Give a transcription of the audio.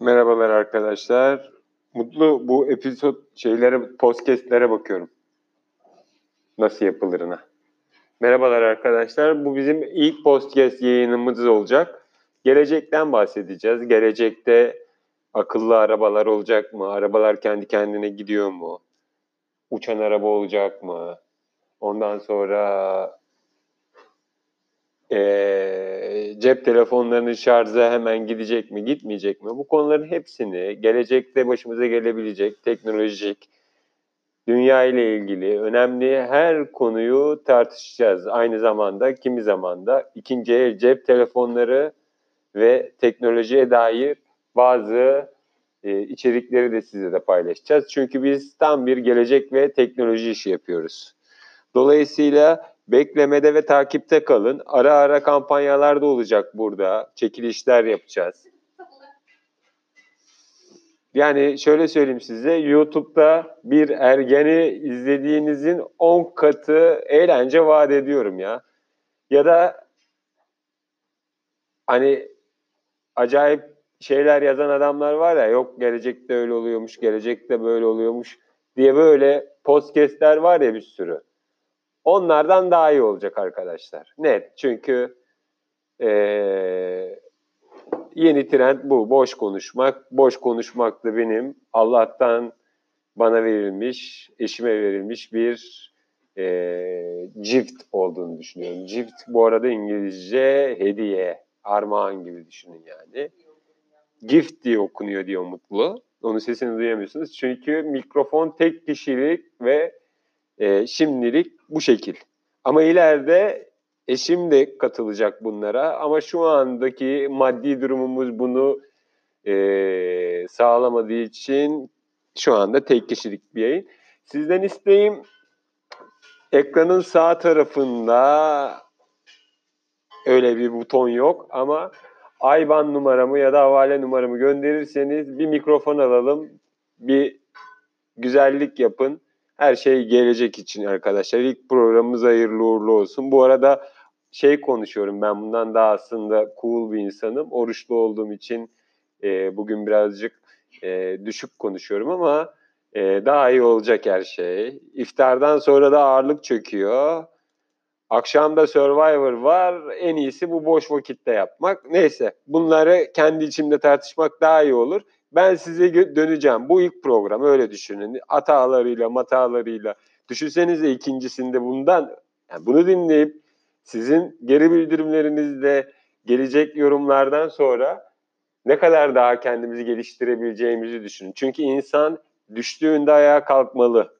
Merhabalar arkadaşlar. Mutlu bu episod şeylere, podcastlere bakıyorum. Nasıl yapılırına. Merhabalar arkadaşlar. Bu bizim ilk podcast yayınımız olacak. Gelecekten bahsedeceğiz. Gelecekte akıllı arabalar olacak mı? Arabalar kendi kendine gidiyor mu? Uçan araba olacak mı? Ondan sonra e, cep telefonlarının şarjı hemen gidecek mi, gitmeyecek mi? Bu konuların hepsini gelecekte başımıza gelebilecek teknolojik, dünya ile ilgili önemli her konuyu tartışacağız. Aynı zamanda kimi zamanda ikinci el cep telefonları ve teknolojiye dair bazı e, içerikleri de size de paylaşacağız. Çünkü biz tam bir gelecek ve teknoloji işi yapıyoruz. Dolayısıyla Beklemede ve takipte kalın. Ara ara kampanyalar da olacak burada. Çekilişler yapacağız. Yani şöyle söyleyeyim size, YouTube'da bir ergeni izlediğinizin 10 katı eğlence vaat ediyorum ya. Ya da hani acayip şeyler yazan adamlar var ya, yok gelecekte öyle oluyormuş, gelecekte böyle oluyormuş diye böyle podcastler var ya bir sürü onlardan daha iyi olacak arkadaşlar. Net. Çünkü ee, yeni trend bu. Boş konuşmak. Boş konuşmak da benim Allah'tan bana verilmiş, eşime verilmiş bir e, cift olduğunu düşünüyorum. Cift bu arada İngilizce hediye, armağan gibi düşünün yani. Gift diye okunuyor diyor Mutlu. Onun sesini duyamıyorsunuz. Çünkü mikrofon tek kişilik ve e, şimdilik bu şekil. Ama ileride eşim de katılacak bunlara. Ama şu andaki maddi durumumuz bunu e, sağlamadığı için şu anda tek kişilik bir yayın. Sizden isteğim ekranın sağ tarafında öyle bir buton yok ama IBAN numaramı ya da havale numaramı gönderirseniz bir mikrofon alalım, bir güzellik yapın. Her şey gelecek için arkadaşlar. İlk programımız hayırlı uğurlu olsun. Bu arada şey konuşuyorum ben bundan daha aslında cool bir insanım. Oruçlu olduğum için e, bugün birazcık e, düşük konuşuyorum ama e, daha iyi olacak her şey. İftardan sonra da ağırlık çöküyor. Akşamda Survivor var. En iyisi bu boş vakitte yapmak. Neyse bunları kendi içimde tartışmak daha iyi olur. Ben size döneceğim. Bu ilk program öyle düşünün. Hatalarıyla, matalarıyla. Düşünsenize ikincisinde bundan yani bunu dinleyip sizin geri bildirimlerinizle gelecek yorumlardan sonra ne kadar daha kendimizi geliştirebileceğimizi düşünün. Çünkü insan düştüğünde ayağa kalkmalı.